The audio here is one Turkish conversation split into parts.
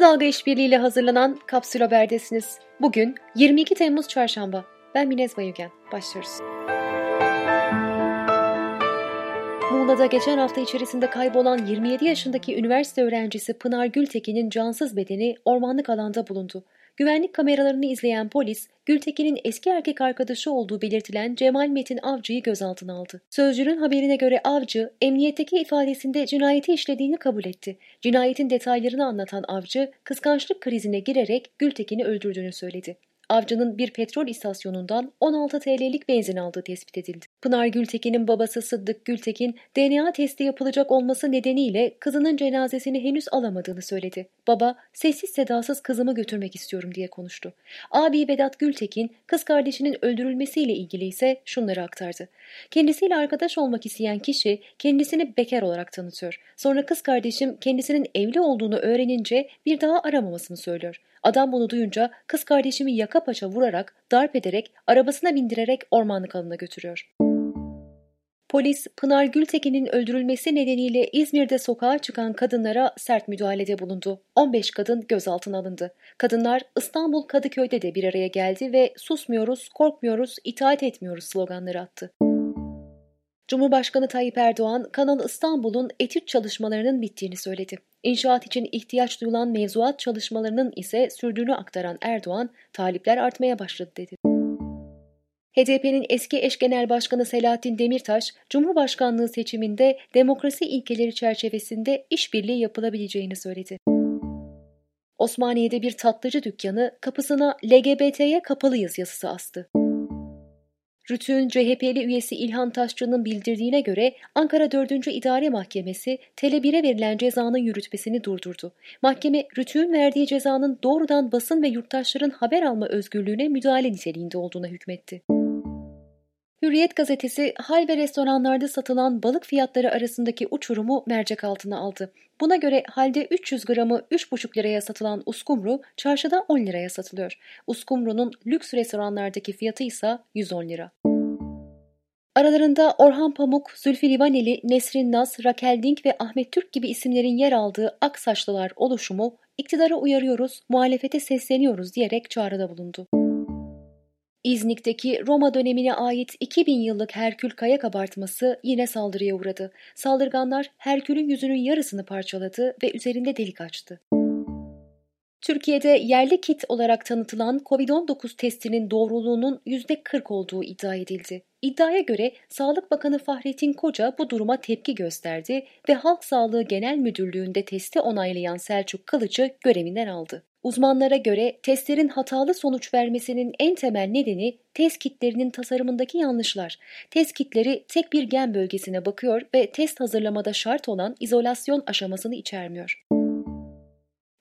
Kısa Dalga İşbirliği ile hazırlanan Kapsül Haber'desiniz. Bugün 22 Temmuz Çarşamba. Ben Minez Bayügen. Başlıyoruz. Muğla'da geçen hafta içerisinde kaybolan 27 yaşındaki üniversite öğrencisi Pınar Gültekin'in cansız bedeni ormanlık alanda bulundu. Güvenlik kameralarını izleyen polis, Gültekin'in eski erkek arkadaşı olduğu belirtilen Cemal Metin Avcı'yı gözaltına aldı. Sözcünün haberine göre Avcı, emniyetteki ifadesinde cinayeti işlediğini kabul etti. Cinayetin detaylarını anlatan Avcı, kıskançlık krizine girerek Gültekin'i öldürdüğünü söyledi. Avcı'nın bir petrol istasyonundan 16 TL'lik benzin aldığı tespit edildi. Pınar Gültekin'in babası Sıddık Gültekin, DNA testi yapılacak olması nedeniyle kızının cenazesini henüz alamadığını söyledi. Baba, sessiz sedasız kızımı götürmek istiyorum diye konuştu. Abi Vedat Gültekin, kız kardeşinin öldürülmesiyle ilgili ise şunları aktardı. Kendisiyle arkadaş olmak isteyen kişi kendisini bekar olarak tanıtıyor. Sonra kız kardeşim kendisinin evli olduğunu öğrenince bir daha aramamasını söylüyor. Adam bunu duyunca kız kardeşimi yaka paça vurarak, darp ederek, arabasına bindirerek ormanlık alana götürüyor. Polis, Pınar Gültekin'in öldürülmesi nedeniyle İzmir'de sokağa çıkan kadınlara sert müdahalede bulundu. 15 kadın gözaltına alındı. Kadınlar İstanbul Kadıköy'de de bir araya geldi ve susmuyoruz, korkmuyoruz, itaat etmiyoruz sloganları attı. Cumhurbaşkanı Tayyip Erdoğan, Kanal İstanbul'un etüt çalışmalarının bittiğini söyledi. İnşaat için ihtiyaç duyulan mevzuat çalışmalarının ise sürdüğünü aktaran Erdoğan, talipler artmaya başladı dedi. HDP'nin eski eş genel başkanı Selahattin Demirtaş, Cumhurbaşkanlığı seçiminde demokrasi ilkeleri çerçevesinde işbirliği yapılabileceğini söyledi. Osmaniye'de bir tatlıcı dükkanı kapısına LGBT'ye kapalıyız yazısı astı. Rütü'nün CHP'li üyesi İlhan Taşçı'nın bildirdiğine göre Ankara 4. İdare Mahkemesi Tele1'e verilen cezanın yürütmesini durdurdu. Mahkeme Rütü'nün verdiği cezanın doğrudan basın ve yurttaşların haber alma özgürlüğüne müdahale niteliğinde olduğuna hükmetti. Hürriyet gazetesi hal ve restoranlarda satılan balık fiyatları arasındaki uçurumu mercek altına aldı. Buna göre halde 300 gramı 3,5 liraya satılan uskumru çarşıda 10 liraya satılıyor. Uskumru'nun lüks restoranlardaki fiyatı ise 110 lira. Aralarında Orhan Pamuk, Zülfü Livaneli, Nesrin Naz, Rakel Dink ve Ahmet Türk gibi isimlerin yer aldığı Aksaçlılar oluşumu, iktidara uyarıyoruz, muhalefete sesleniyoruz diyerek çağrıda bulundu. İznik'teki Roma dönemine ait 2000 yıllık Herkül kaya kabartması yine saldırıya uğradı. Saldırganlar Herkül'ün yüzünün yarısını parçaladı ve üzerinde delik açtı. Türkiye'de yerli kit olarak tanıtılan COVID-19 testinin doğruluğunun %40 olduğu iddia edildi. İddiaya göre Sağlık Bakanı Fahrettin Koca bu duruma tepki gösterdi ve Halk Sağlığı Genel Müdürlüğü'nde testi onaylayan Selçuk Kılıç'ı görevinden aldı. Uzmanlara göre testlerin hatalı sonuç vermesinin en temel nedeni test kitlerinin tasarımındaki yanlışlar. Test kitleri tek bir gen bölgesine bakıyor ve test hazırlamada şart olan izolasyon aşamasını içermiyor.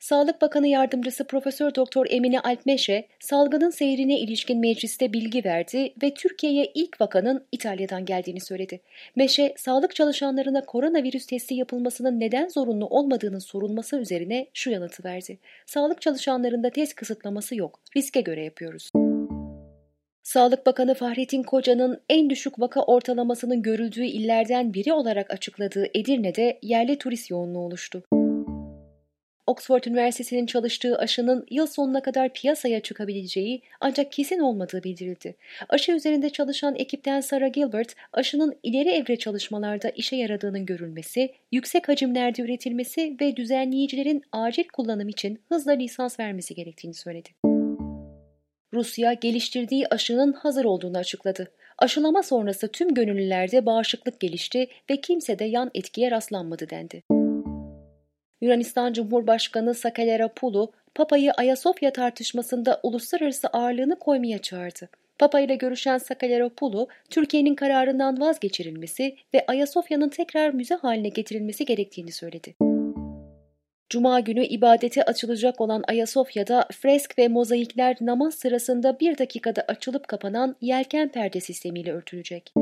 Sağlık Bakanı Yardımcısı Profesör Doktor Emine Alpmeşe, salgının seyrine ilişkin mecliste bilgi verdi ve Türkiye'ye ilk vakanın İtalya'dan geldiğini söyledi. Meşe, sağlık çalışanlarına koronavirüs testi yapılmasının neden zorunlu olmadığının sorulması üzerine şu yanıtı verdi. Sağlık çalışanlarında test kısıtlaması yok, riske göre yapıyoruz. Sağlık Bakanı Fahrettin Koca'nın en düşük vaka ortalamasının görüldüğü illerden biri olarak açıkladığı Edirne'de yerli turist yoğunluğu oluştu. Oxford Üniversitesi'nin çalıştığı aşının yıl sonuna kadar piyasaya çıkabileceği ancak kesin olmadığı bildirildi. Aşı üzerinde çalışan ekipten Sarah Gilbert, aşının ileri evre çalışmalarda işe yaradığının görülmesi, yüksek hacimlerde üretilmesi ve düzenleyicilerin acil kullanım için hızla lisans vermesi gerektiğini söyledi. Rusya geliştirdiği aşının hazır olduğunu açıkladı. Aşılama sonrası tüm gönüllülerde bağışıklık gelişti ve kimsede yan etkiye rastlanmadı dendi. Yunanistan Cumhurbaşkanı Sakelerapulu, Papa'yı Ayasofya tartışmasında uluslararası ağırlığını koymaya çağırdı. Papa ile görüşen Sakeleropulu, Türkiye'nin kararından vazgeçirilmesi ve Ayasofya'nın tekrar müze haline getirilmesi gerektiğini söyledi. Cuma günü ibadete açılacak olan Ayasofya'da fresk ve mozaikler namaz sırasında bir dakikada açılıp kapanan yelken perde sistemiyle örtülecek.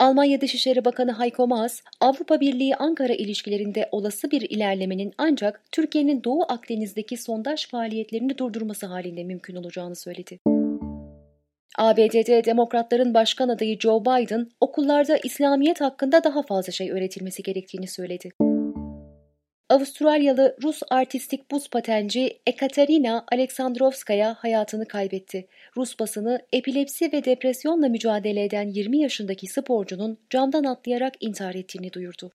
Almanya Dışişleri Bakanı Heiko Maas, Avrupa Birliği Ankara ilişkilerinde olası bir ilerlemenin ancak Türkiye'nin Doğu Akdeniz'deki sondaj faaliyetlerini durdurması halinde mümkün olacağını söyledi. ABD'de Demokratların başkan adayı Joe Biden, okullarda İslamiyet hakkında daha fazla şey öğretilmesi gerektiğini söyledi. Avustralyalı Rus artistik buz patenci Ekaterina Aleksandrovskaya hayatını kaybetti. Rus basını epilepsi ve depresyonla mücadele eden 20 yaşındaki sporcunun camdan atlayarak intihar ettiğini duyurdu.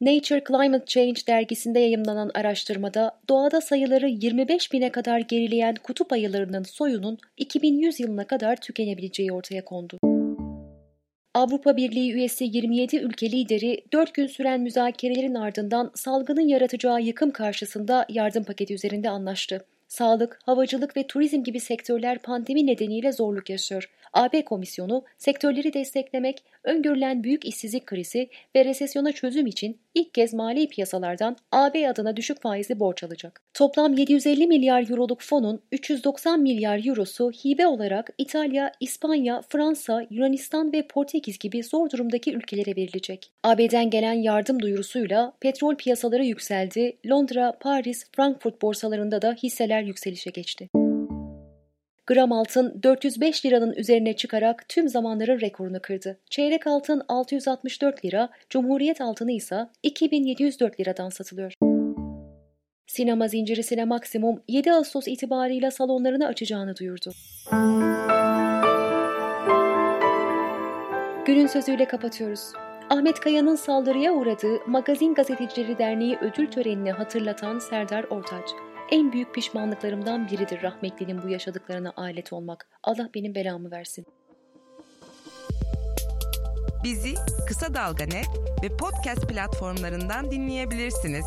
Nature Climate Change dergisinde yayımlanan araştırmada doğada sayıları 25 bine kadar gerileyen kutup ayılarının soyunun 2100 yılına kadar tükenebileceği ortaya kondu. Avrupa Birliği üyesi 27 ülke lideri 4 gün süren müzakerelerin ardından salgının yaratacağı yıkım karşısında yardım paketi üzerinde anlaştı. Sağlık, havacılık ve turizm gibi sektörler pandemi nedeniyle zorluk yaşıyor. AB Komisyonu sektörleri desteklemek, öngörülen büyük işsizlik krizi ve resesyona çözüm için ilk kez mali piyasalardan AB adına düşük faizli borç alacak. Toplam 750 milyar euroluk fonun 390 milyar eurosu hibe olarak İtalya, İspanya, Fransa, Yunanistan ve Portekiz gibi zor durumdaki ülkelere verilecek. AB'den gelen yardım duyurusuyla petrol piyasaları yükseldi, Londra, Paris, Frankfurt borsalarında da hisseler yükselişe geçti. Gram altın 405 liranın üzerine çıkarak tüm zamanların rekorunu kırdı. Çeyrek altın 664 lira, Cumhuriyet altını ise 2704 liradan satılıyor. Sinema zinciri Sinemaksimum 7 Ağustos itibarıyla salonlarını açacağını duyurdu. Günün sözüyle kapatıyoruz. Ahmet Kaya'nın saldırıya uğradığı Magazin Gazetecileri Derneği ödül törenini hatırlatan Serdar Ortaç en büyük pişmanlıklarımdan biridir rahmetlinin bu yaşadıklarına alet olmak. Allah benim belamı versin. Bizi Kısa Dalga Net ve podcast platformlarından dinleyebilirsiniz.